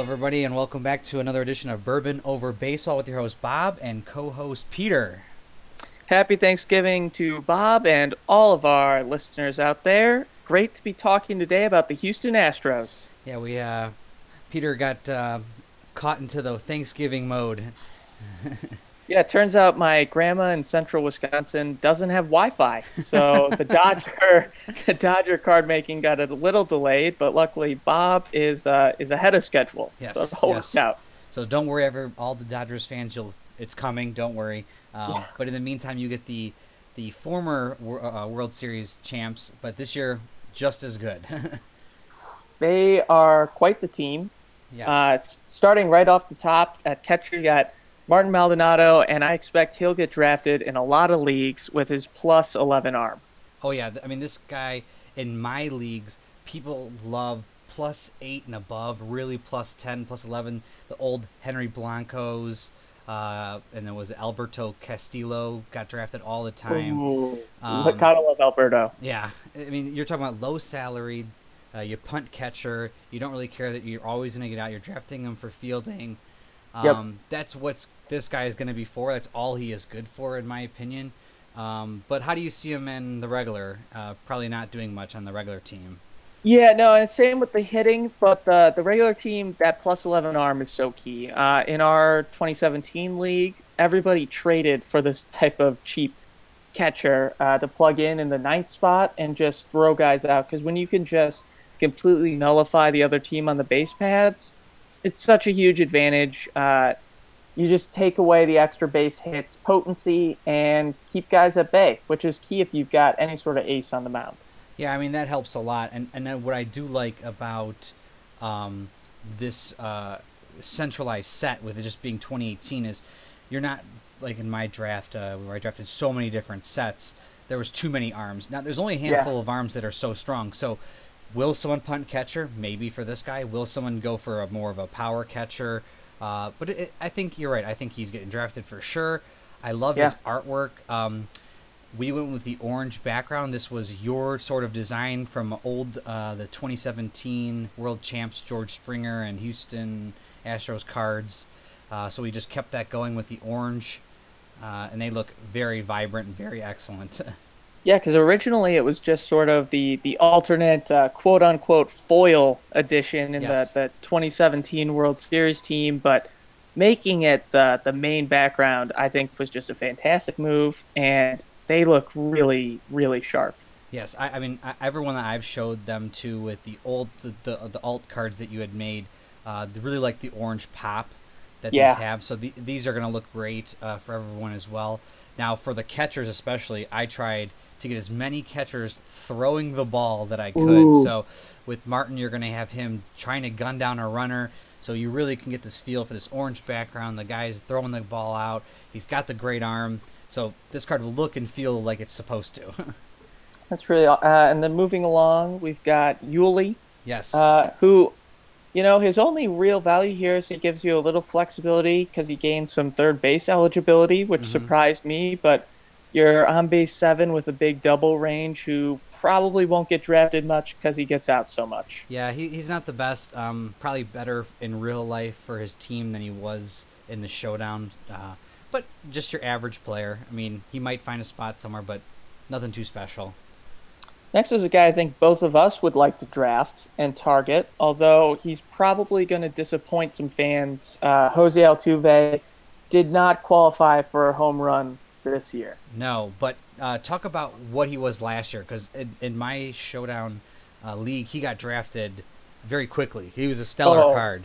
Hello, everybody, and welcome back to another edition of Bourbon Over Baseball with your host Bob and co-host Peter. Happy Thanksgiving to Bob and all of our listeners out there. Great to be talking today about the Houston Astros. Yeah, we uh, Peter got uh, caught into the Thanksgiving mode. Yeah, it turns out my grandma in central Wisconsin doesn't have Wi-Fi, so the Dodger the Dodger card making got a little delayed, but luckily Bob is uh, is ahead of schedule. Yes, so yes. So don't worry, ever all the Dodgers fans, you'll it's coming. Don't worry. Um, Yeah. But in the meantime, you get the the former uh, World Series champs, but this year just as good. They are quite the team. yes. Uh, starting right off the top at catcher, you got Martin Maldonado, and I expect he'll get drafted in a lot of leagues with his plus 11 arm. Oh yeah, I mean this guy in my leagues, people love plus eight and above, really plus ten, plus eleven. The old Henry Blancos, uh, and then was Alberto Castillo got drafted all the time. Ooh, Um, kind of love Alberto. Yeah, I mean you're talking about low salaried, uh, you punt catcher. You don't really care that you're always going to get out. You're drafting him for fielding. Um, Yep. That's what's this guy is going to be for. That's all he is good for, in my opinion. Um, but how do you see him in the regular? Uh, probably not doing much on the regular team. Yeah, no, and same with the hitting, but the the regular team that plus eleven arm is so key. Uh, in our 2017 league, everybody traded for this type of cheap catcher uh, to plug in in the ninth spot and just throw guys out. Because when you can just completely nullify the other team on the base pads, it's such a huge advantage. Uh, you just take away the extra base hits, potency, and keep guys at bay, which is key if you've got any sort of ace on the mound. Yeah, I mean that helps a lot. And and then what I do like about um, this uh, centralized set with it just being 2018 is you're not like in my draft uh, where I drafted so many different sets. There was too many arms. Now there's only a handful of arms that are so strong. So will someone punt catcher? Maybe for this guy. Will someone go for a more of a power catcher? Uh, but it, I think you're right. I think he's getting drafted for sure. I love his artwork. Um, we went with the orange background. This was your sort of design from old uh, the 2017 World Champs George Springer and Houston Astros cards. Uh, so we just kept that going with the orange, uh, and they look very vibrant and very excellent. Yeah, because originally it was just sort of the the alternate uh, quote unquote foil edition in Yes. the, the 2017 World Series team, but making it the the main background, I think, was just a fantastic move, and they look really really sharp. yes, I, I mean I, everyone that I've showed them to with the old the, the, the alt cards that you had made, uh, they really like the orange pop that Yeah. these have. So the, these are going to look great uh, for everyone as well. Now for the catchers especially, I tried to get as many catchers throwing the ball that I could. Ooh. So with Martin, you're going to have him trying to gun down a runner. So you really can get this feel for this orange background. The guy's throwing the ball out. He's got the great arm. So this card will look and feel like it's supposed to. That's really uh, and then moving along, we've got Yuli, yes. uh, who. You know, his only real value here is he gives you a little flexibility because he gains some third base eligibility, which Mhm. surprised me. But you're on base seven with a big double range who probably won't get drafted much because he gets out so much. Yeah, he, he's not the best. Um, probably better in real life for his team than he was in the showdown. Uh, but just your average player. I mean, he might find a spot somewhere, but nothing too special. Next is a guy I think both of us would like to draft and target, although he's probably going to disappoint some fans. Uh, Jose Altuve did not qualify for a home run this year. No, but uh, talk about what he was last year, because in, in my showdown uh, league, he got drafted very quickly. He was a stellar Oh. card.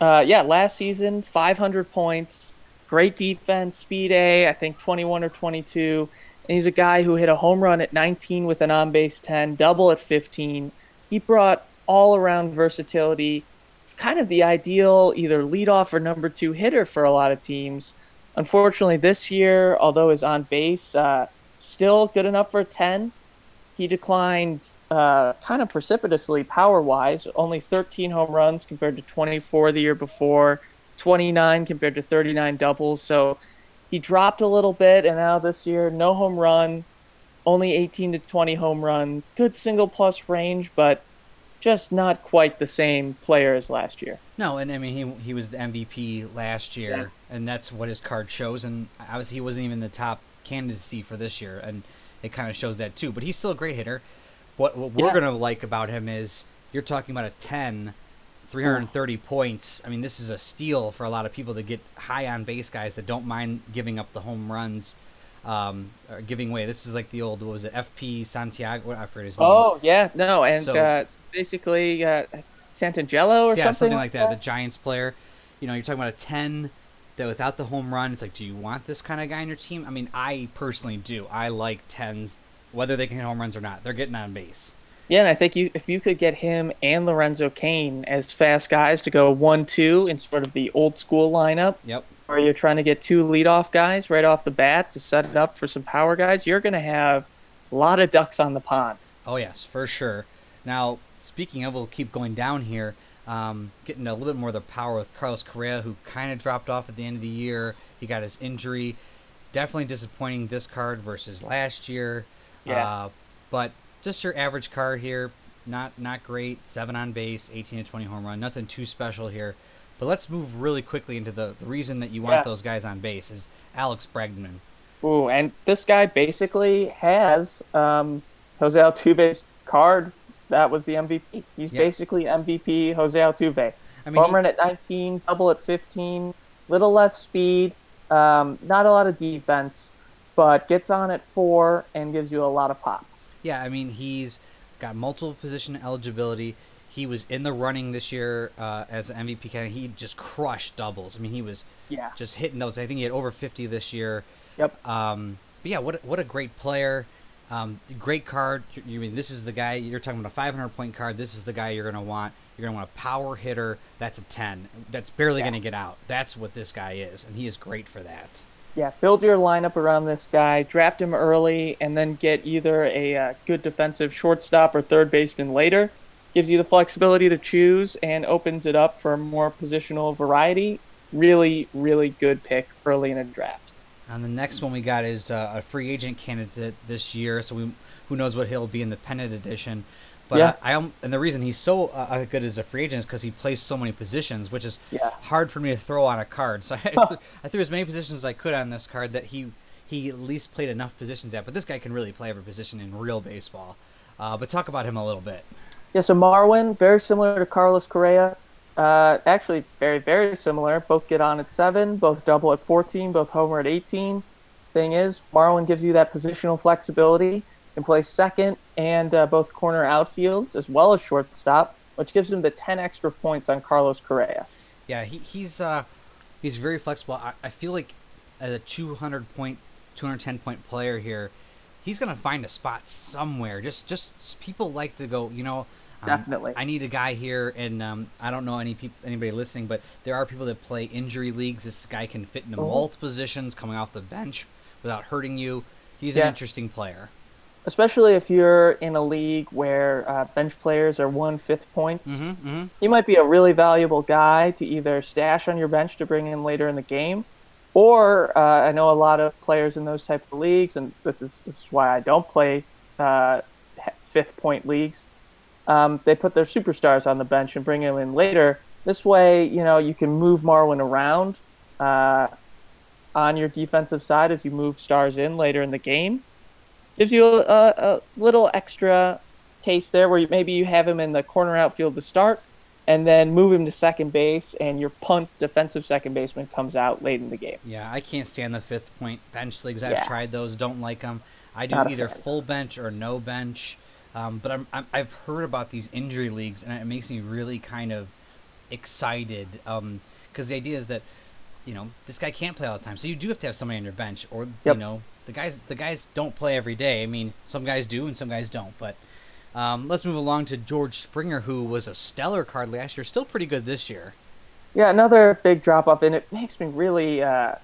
Uh, yeah, last season, 500 points, great defense, speed A, I think 21 or 22. And he's a guy who hit a home run at 19 with an on base 10, double at 15. He brought all around versatility, kind of the ideal either leadoff or number two hitter for a lot of teams. Unfortunately, this year, although his on base uh, still good enough for 10, he declined uh, kind of precipitously power wise. Only 13 home runs compared to 24 the year before, 29 compared to 39 doubles. So he dropped a little bit, and now this year, no home run, only 18 to 20 home run, good single plus range, but just not quite the same player as last year. No, and I mean he he was the MVP last year, yeah. and that's what his card shows. And obviously he wasn't even the top candidacy for this year, and it kind of shows that too. But he's still a great hitter. What what we're yeah. gonna like about him is you're talking about a 10, 330 points. I mean, this is a steal for a lot of people to get high on base guys that don't mind giving up the home runs. Um, or giving away. This is like the old what was it? FP Santiago. I forget his name. Oh yeah, no, and so, uh, basically uh, Santangelo or yeah, something, something like that. that. The Giants player. You know, you're talking about a ten that without the home run, it's like, do you want this kind of guy on your team? I mean, I personally do. I like tens, whether they can hit home runs or not. They're getting on base. Yeah, and I think you if you could get him and Lorenzo Cain as fast guys to go one two in sort of the old school lineup. Yep. Where you're trying to get two leadoff guys right off the bat to set it up for some power guys, you're gonna have a lot of ducks on the pond. Oh yes, for sure. Now, speaking of, we'll keep going down here. Um, getting a little bit more of the power with Carlos Correa, who kind of dropped off at the end of the year. He got his injury. Definitely disappointing this card versus last year. Yeah. Uh, but just your average card here. Not not great. Seven on base, 18 to 20 home run. Nothing too special here. But let's move really quickly into the, the reason that you want yeah. those guys on base is Alex Bregman. Ooh, and this guy basically has um, Jose Altuve's card. That was the MVP. He's basically MVP Jose Altuve. I mean, Home run at 19, double at 15, little less speed, um, not a lot of defense, but gets on at four and gives you a lot of pop. Yeah, I mean he's got multiple position eligibility. He was in the running this year uh, as an MVP candidate. He just crushed doubles. I mean, he was yeah. just hitting those. I think he had over 50 this year. Yep. Um, but yeah, what what a great player. Um, great card. You, you mean this is the guy you're talking about a 500 point card. This is the guy you're gonna want. You're gonna want a power hitter. That's a 10. That's barely yeah. gonna get out. That's what this guy is, and he is great for that yeah, build your lineup around this guy, draft him early, and then get either a uh, good defensive shortstop or third baseman later. Gives you the flexibility to choose and opens it up for more positional variety. Really, really good pick early in a draft. And the next one we got is uh, a free agent candidate this year, so we, who knows what he'll be in the pennant edition. But yeah. I, I, and the reason he's so uh, uh good as a free agent is because he plays so many positions, which is yeah. hard for me to throw on a card. So I, th- I threw as many positions as I could on this card that he he at least played enough positions at. But this guy can really play every position in real baseball. Uh, but talk about him a little bit. Yeah, so Marwin, very similar to Carlos Correa. Uh, actually, very, very similar. Both get on at seven, both double at 14, both homer at 18. Thing is, Marwin gives you that positional flexibility can play second and uh, both corner outfields as well as shortstop, which gives him the 10 extra points on Carlos Correa. Yeah, he, he's uh, he's very flexible. I, I feel like as a 200 point, 210 point player here, he's gonna find a spot somewhere. Just just people like to go, you know. Um, Definitely. I need a guy here, and um, I don't know any people, anybody listening, but there are people that play injury leagues. This guy can fit into oh. multiple positions, coming off the bench without hurting you. He's yeah. an interesting player especially if you're in a league where uh, bench players are one fifth points. Mm-hmm, mm-hmm. He might be a really valuable guy to either stash on your bench to bring in later in the game, or uh, I know a lot of players in those type of leagues, and this is this is why I don't play uh, fifth point leagues. Um, they put their superstars on the bench and bring them in later. This way, you know, you can move Marwin around uh, on your defensive side as you move stars in later in the game gives you a, a little extra taste there where maybe you have him in the corner outfield to start and then move him to second base and your punt defensive second baseman comes out late in the game. Yeah, I can't stand the fifth point bench leagues. I've yeah. tried those, don't like them. I do either full bench or no bench. Um, but I'm, i have heard about these injury leagues and it makes me really kind of excited because um, the idea is that you know this guy can't play all the time, so you do have to have somebody on your bench, or yep. you know the guys the guys don't play every day. I mean, some guys do and some guys don't. But um, let's move along to George Springer, who was a stellar card last year, still pretty good this year. Yeah, another big drop off, and it makes me really, uh,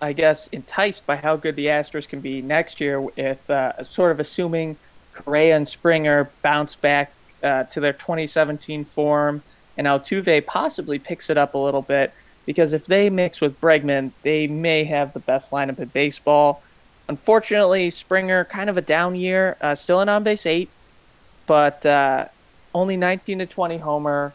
I guess, enticed by how good the Astros can be next year. With uh, sort of assuming Correa and Springer bounce back uh, to their 2017 form, and Altuve possibly picks it up a little bit. Because if they mix with Bregman, they may have the best lineup in baseball. Unfortunately, Springer kind of a down year, uh, still an on base eight, but uh, only 19 to 20 homer.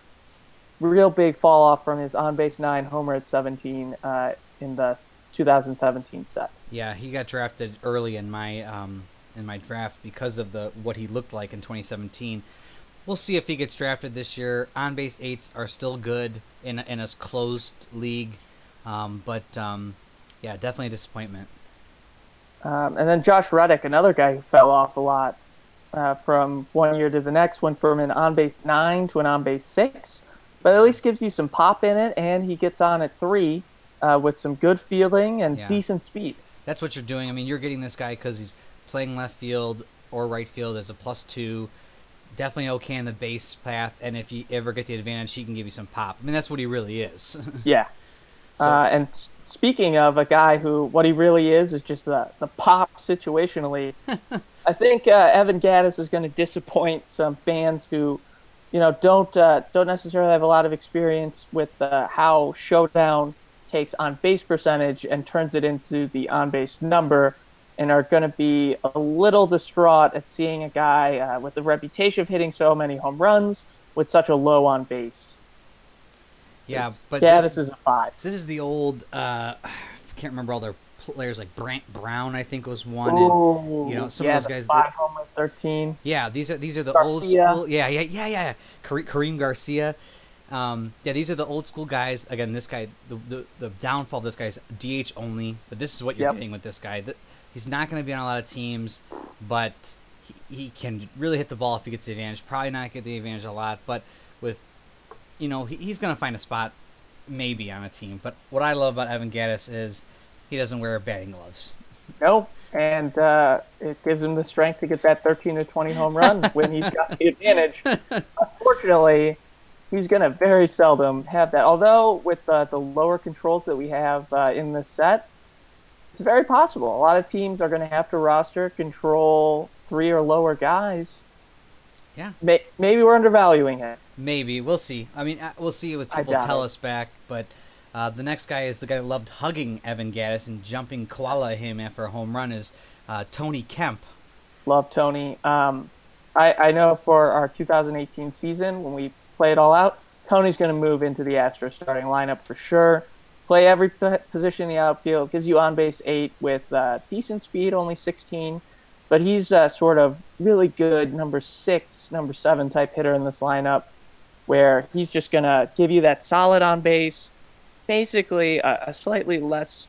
Real big fall off from his on base nine homer at 17 uh, in the 2017 set. Yeah, he got drafted early in my um, in my draft because of the what he looked like in 2017. We'll see if he gets drafted this year. On base eights are still good in in a closed league, um, but um, yeah, definitely a disappointment. Um, and then Josh Reddick, another guy who fell off a lot uh, from one year to the next, went from an on base nine to an on base six, but at least gives you some pop in it, and he gets on at three uh, with some good fielding and Yeah. decent speed. That's what you're doing. I mean, you're getting this guy because he's playing left field or right field as a plus two. Definitely okay in the base path, and if you ever get the advantage, he can give you some pop. I mean, that's what he really is. Yeah. So- uh, and speaking of a guy who, what he really is, is just the, the pop situationally. I think uh, Evan Gattis is going to disappoint some fans who, you know, don't uh, don't necessarily have a lot of experience with uh, how Showdown takes on base percentage and turns it into the on base number, and are going to be a little distraught at seeing a guy uh, with the reputation of hitting so many home runs with such a low on base. yeah, but yeah, this, is a five. this is the old. Uh, I can't remember all their players like Brant Brown. I think was one. and, you know, some of those the guys Five home thirteen. Yeah, these are these are the old school. Yeah, yeah, yeah, yeah. Kare- Karim Garcia. Um, yeah, these are the old school guys. Again, this guy, the, the the downfall of this guy is DH only. But this is what you're Yep. getting with this guy. That he's not going to be on a lot of teams, but he, he can really hit the ball if he gets the advantage. Probably not get the advantage a lot, but with you know he, he's going to find a spot maybe on a team. But what I love about Evan Gattis is he doesn't wear batting gloves. No, and uh, it gives him the strength to get that 13 to 20 home run when he's got the advantage. Unfortunately, he's going to very seldom have that. Although with uh, the lower controls that we have uh, in this set, it's very possible. A lot of teams are going to have to roster control three or lower guys. Yeah. May- maybe we're undervaluing it. Maybe we'll see. I mean, uh, we'll see what people tell it. us back. But uh, the next guy is the guy that loved hugging Evan Gattis and jumping koala him after a home run is uh, Tony Kemp. Love Tony. Um, I, I know for our 2018 season, when we play it all out, Tony's going to move into the Astros starting lineup for sure. Play every p- position in the outfield, gives you on base eight with uh, decent speed, only 16. But he's uh, sort of really good number six, number seven type hitter in this lineup, where he's just going to give you that solid on base, basically a, a slightly less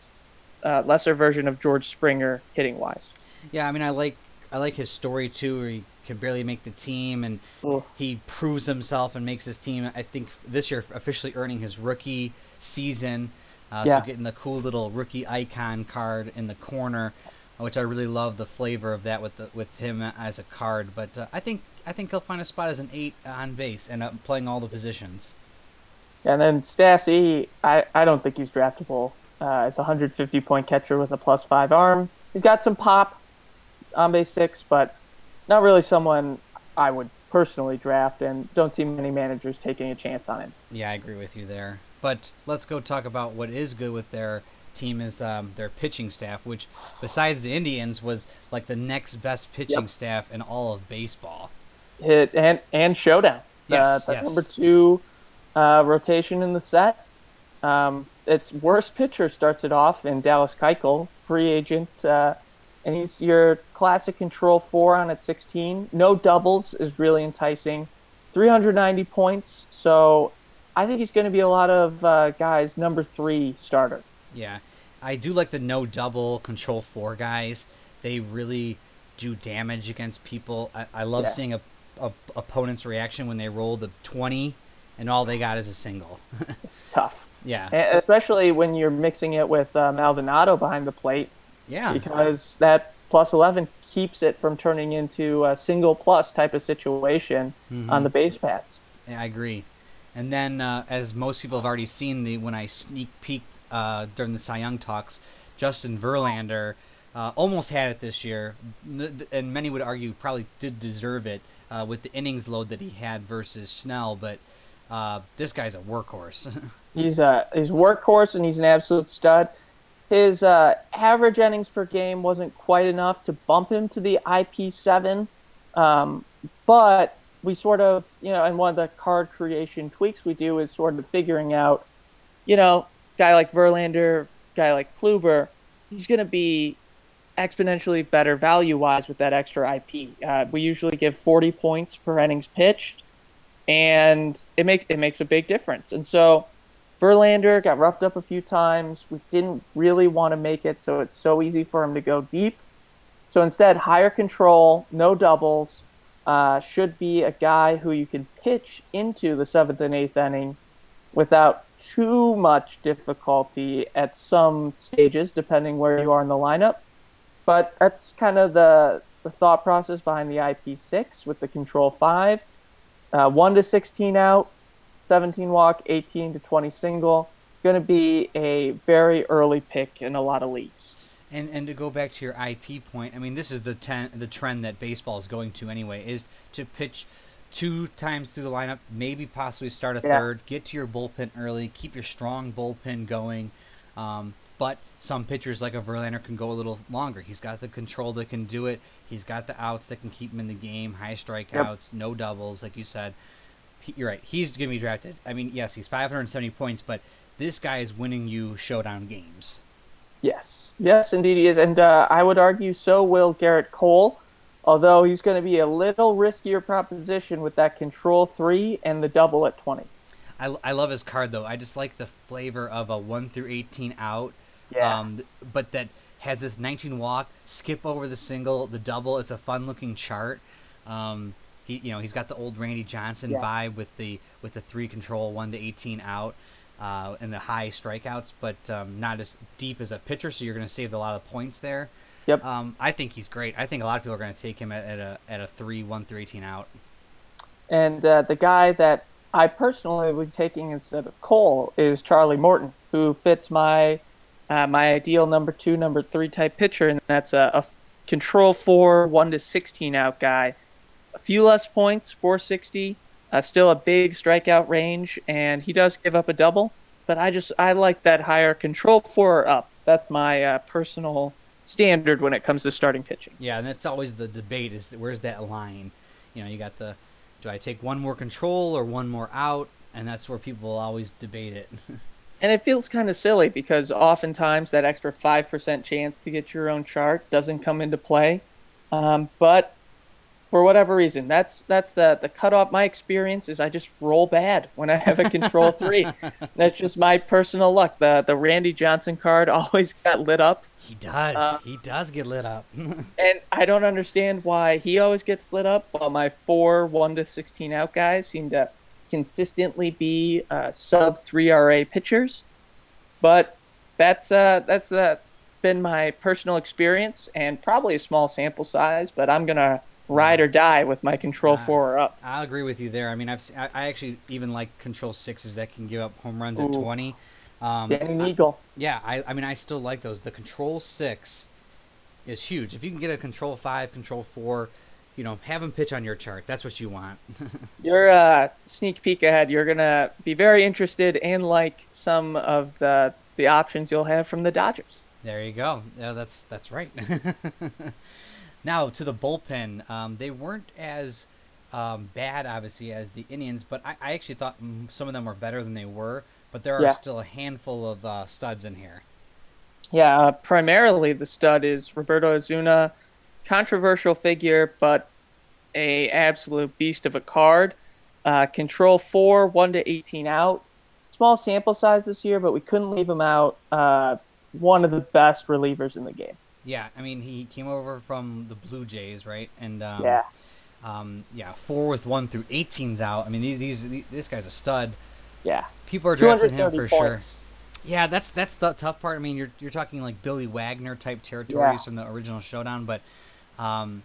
uh, lesser version of George Springer hitting wise. Yeah, I mean, I like I like his story too, where he can barely make the team and Ugh. he proves himself and makes his team. I think this year officially earning his rookie season. Uh, Yeah. So getting the cool little rookie icon card in the corner, which I really love the flavor of that with the, with him as a card. But uh, I think I think he'll find a spot as an eight on base and uh, playing all the positions. And then Stassi, I, I don't think he's draftable. Uh, it's a 150 point catcher with a plus five arm. He's got some pop on base six, but not really someone I would personally draft, and don't see many managers taking a chance on him. Yeah, I agree with you there. But let's go talk about what is good with their team is um, their pitching staff, which besides the Indians was like the next best pitching Yep. staff in all of baseball. Hit and and showdown. Yes, uh, yes. number two uh, rotation in the set. Um, its worst pitcher starts it off in Dallas Keuchel, free agent, uh, and he's your classic control four on at 16. No doubles is really enticing. 390 points, so I think he's going to be a lot of uh, guys number three starter. Yeah, I do like the no double control four guys. They really do damage against people. I, I love Yeah. seeing a, a opponent's reaction when they roll the twenty and all they got is a single. Tough, yeah, and especially when you're mixing it with uh, Maldonado behind the plate. yeah, because that plus 11 keeps it from turning into a single plus type of situation Mm-hmm. on the base paths. Yeah, I agree. And then, uh, as most people have already seen, the when I sneak peeked uh, during the Cy Young talks, Justin Verlander uh, almost had it this year, and many would argue probably did deserve it uh, with the innings load that he had versus Snell. But uh, this guy's a workhorse. He's a he's workhorse and he's an absolute stud. His uh, average innings per game wasn't quite enough to bump him to the IP7, um, but we sort of, you know, and one of the card creation tweaks we do is sort of figuring out, you know, guy like Verlander, guy like Kluber, he's going to be exponentially better value wise with that extra IP. Uh, we usually give 40 points per innings pitched, and it makes it makes a big difference. And so Verlander got roughed up a few times. We didn't really want to make it so it's so easy for him to go deep. So instead, higher control, no doubles, uh, should be a guy who you can pitch into the seventh and eighth inning without too much difficulty at some stages, depending where you are in the lineup. But that's kind of the, the thought process behind the IP6 with the control 5. Uh, 1 to 16 out, 17 walk, 18 to 20 single. Going to be a very early pick in a lot of leagues. And and to go back to your IP point, I mean, this is the ten, the trend that baseball is going to anyway, is to pitch two times through the lineup, maybe possibly start a yeah. third, get to your bullpen early, keep your strong bullpen going. Um, but some pitchers like a Verlander can go a little longer. He's got the control that can do it. He's got the outs that can keep him in the game, high strikeouts, yep. no doubles, like you said. You're right. He's going to be drafted. I mean, yes, he's 570 points, but this guy is winning you showdown games. Yes, yes, indeed he is, and uh, I would argue so will Gerrit Cole, although he's going to be a little riskier proposition with that control three and the double at twenty. I, I love his card though. I just like the flavor of a one through eighteen out. Yeah. Um, but that has this 19 walk, skip over the single, the double. It's a fun looking chart. Um, he, you know, he's got the old Randy Johnson yeah. vibe with the with the three control, one to 18 out uh, and the high strikeouts, but um, not as deep as a pitcher. So you're going to save a lot of points there. Yep. Um, I think he's great. I think a lot of people are going to take him at, at, a at a three one through eighteen out. And uh, the guy that I personally would be taking instead of Cole is Charlie Morton, who fits my uh, my ideal number two, number three type pitcher, and that's a, a control four, one to sixteen out guy. A few less points, four sixty uh, still a big strikeout range, and he does give up a double. But I just I like that higher control four or up. That's my uh, personal standard when it comes to starting pitching. Yeah, and that's always the debate: is where's that line? You know, you got the do I take one more control or one more out, and that's where people always debate it. and it feels kind of silly because oftentimes that extra five percent chance to get your own chart doesn't come into play. Um, but for whatever reason. That's that's the the cutoff. My experience is I just roll bad when I have a control three. That's just my personal luck. The the Randy Johnson card always got lit up. He does. Uh, he does get lit up. and I don't understand why he always gets lit up while my four one to sixteen out guys seem to consistently be uh, sub three RA pitchers. But that's uh that's uh, been my personal experience and probably a small sample size. But I'm gonna ride or die with my control four or up. I'll agree with you there. I mean, I've I actually even like control sixes that can give up home runs Ooh. at twenty. Um, Denny Neagle. Yeah, I, I mean, I still like those. The control six is huge. If you can get a control five, control four, you know, have them pitch on your chart. That's what you want. your uh, sneak peek ahead. You're gonna be very interested and like some of the the options you'll have from the Dodgers. There you go. Yeah, that's that's right. Now to the bullpen, um, they weren't as um, bad, obviously, as the Indians, but I, I, actually thought some of them were better than they were. But there are yeah. still a handful of uh, studs in here. Yeah, uh, primarily the stud is Roberto Osuna, controversial figure, but a absolute beast of a card. Uh, control four, one to eighteen out. Small sample size this year, but we couldn't leave him out. Uh, one of the best relievers in the game. Yeah, I mean he came over from the Blue Jays, right? And um, yeah, um, yeah, four with one through 18's out. I mean these, these, these this guy's a stud. Yeah, people are drafting him for points. sure. Yeah, that's that's the tough part. I mean, you're you're talking like Billy Wagner type territories yeah. from the original Showdown, but um,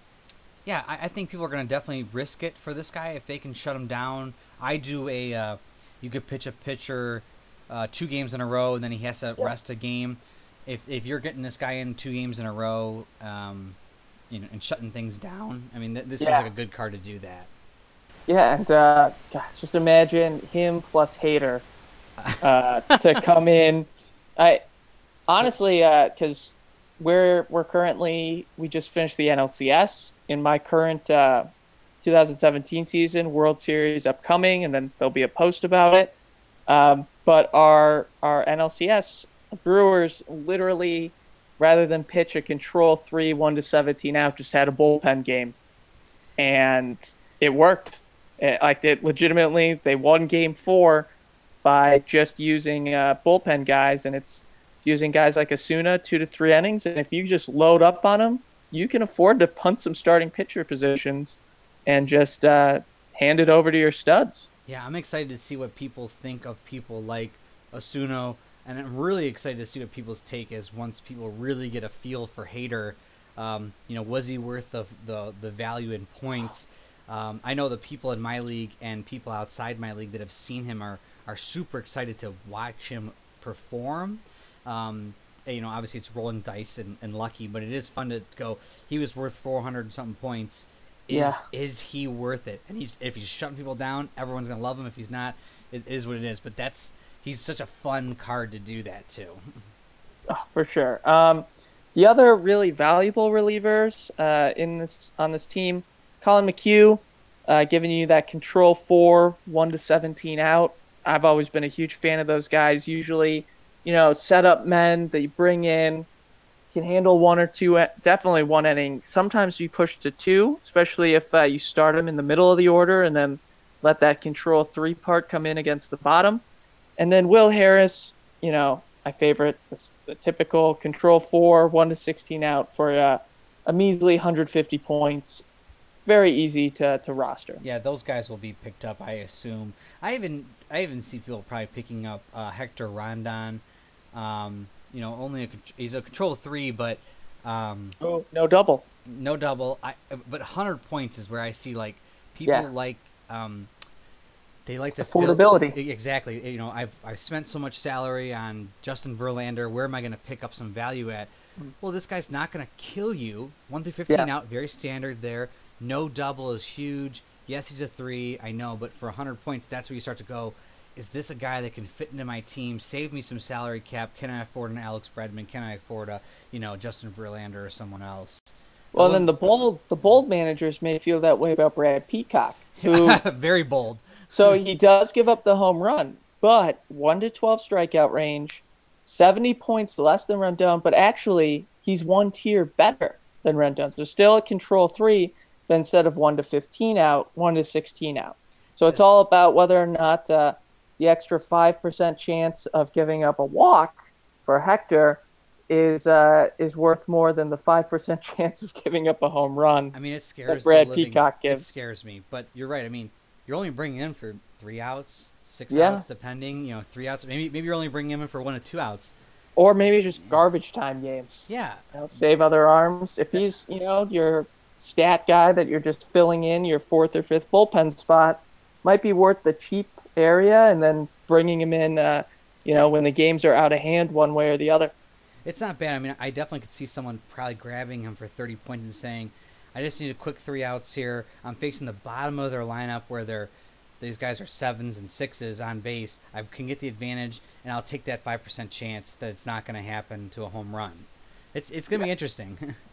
yeah, I, I, think people are going to definitely risk it for this guy if they can shut him down. I do a uh, you could pitch a pitcher uh, two games in a row, and then he has to yeah. rest a game if if you're getting this guy in two games in a row, um, you know, and shutting things down, I mean, th- this yeah. seems like a good card to do that. Yeah, and uh, just imagine him plus Hader uh, to come in. I honestly, because uh, we're we're currently we just finished the NLCS. In my current uh, 2017 season, World Series upcoming, and then there'll be a post about it. Um, but our our NLCS Brewers literally, rather than pitch a control three one to 17 out, just had a bullpen game, and it worked. It, like it legitimately, they won Game Four by just using uh, bullpen guys, and it's using guys like Osuna two to three innings, and if you just load up on them, you can afford to punt some starting pitcher positions and just uh, hand it over to your studs. Yeah, I'm excited to see what people think of people like Osuna, and I'm really excited to see what people's take is once people really get a feel for Hader. Um, you know, was he worth the the, the value in points? Um, I know the people in my league and people outside my league that have seen him are are super excited to watch him perform. Um, you know, obviously it's rolling dice and, and lucky, but it is fun to go. He was worth 400 something points. Is Yeah. is he worth it? And he's if he's shutting people down, everyone's gonna love him. If he's not, it is what it is. But that's he's such a fun card to do that too. Oh, for sure. Um, the other really valuable relievers uh, in this on this team, Collin McHugh, uh, giving you that control four, one to seventeen out. I've always been a huge fan of those guys. Usually, you know, setup men that you bring in can handle one or two, definitely one inning. Sometimes you push to two, especially if uh, you start them in the middle of the order and then let that control three part come in against the bottom. And then Will Harris, you know, my favorite, the, the typical control four, one to 16 out for uh, a measly 150 points. Very easy to, to roster. Yeah, those guys will be picked up, I assume. I even I even see people probably picking up uh, Hector Rondon. Um, you know, only a, he's a control three, but um, Oh, no double. no double. I but hundred points is where I see like people Yeah. like um, they like to Affordability. E- exactly. You know, I've I've spent so much salary on Justin Verlander. Where am I going to pick up some value at? Well, this guy's not going to kill you. One through fifteen Mm. Yeah. out, very standard there. No double is huge. Yes, he's a three. I know, but for hundred points, that's where you start to go. Is this a guy that can fit into my team, save me some salary cap? Can I afford an Alex Bregman? Can I afford a you know Justin Verlander or someone else? Well, then the bold the bold managers may feel that way about Brad Peacock, who very bold. so he does give up the home run, but one to twelve strikeout range, seventy points less than Rondon, but actually he's one tier better than Rondon. So still a control three, but instead of one to fifteen out, one to sixteen out. So it's all about whether or not uh, the extra five percent chance of giving up a walk for Hector is uh, is worth more than the five percent chance of giving up a home run. I mean, it scares Brad the living, Peacock It scares me, but you're right. I mean, you're only bringing in for three outs, six Yeah. outs, depending. You know, three outs. Maybe maybe you're only bringing him in for one or two outs. or maybe just garbage time games. Yeah, You know, save other arms. If he's, you know, your stat guy that you're just filling in your fourth or fifth bullpen spot, might be worth the cheap area and then bringing him in, uh, you know, when the games are out of hand one way or the other. It's not bad. I mean, I definitely could see someone probably grabbing him for 30 points and saying, "I just need a quick three outs here. I'm facing the bottom of their lineup where they're." These guys are sevens and sixes on base. I can get the advantage, and I'll take that five percent chance that it's not going to happen to a home run. It's it's going to be interesting.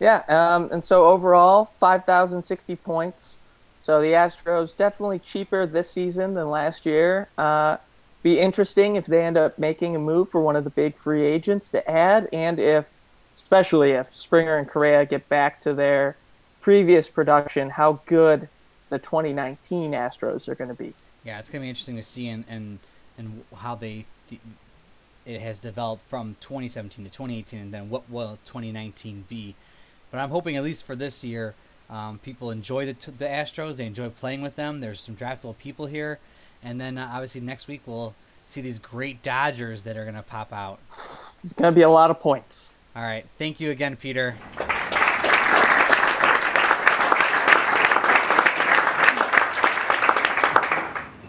Yeah, um, and so overall, 5,060 points. So the Astros definitely cheaper this season than last year. Uh, be interesting if they end up making a move for one of the big free agents to add, and if, especially if Springer and Correa get back to their previous production, how good the 2019 Astros are going to be. Yeah, it's gonna be interesting to see and and and how they it has developed from 2017 to 2018, and then what will 2019 be. But I'm hoping at least for this year, um, people enjoy the the Astros. They enjoy playing with them. There's some draftable people here, and then uh, obviously next week we'll see these great Dodgers that are gonna pop out. It's going to be a lot of points. All right, thank you again, Peter.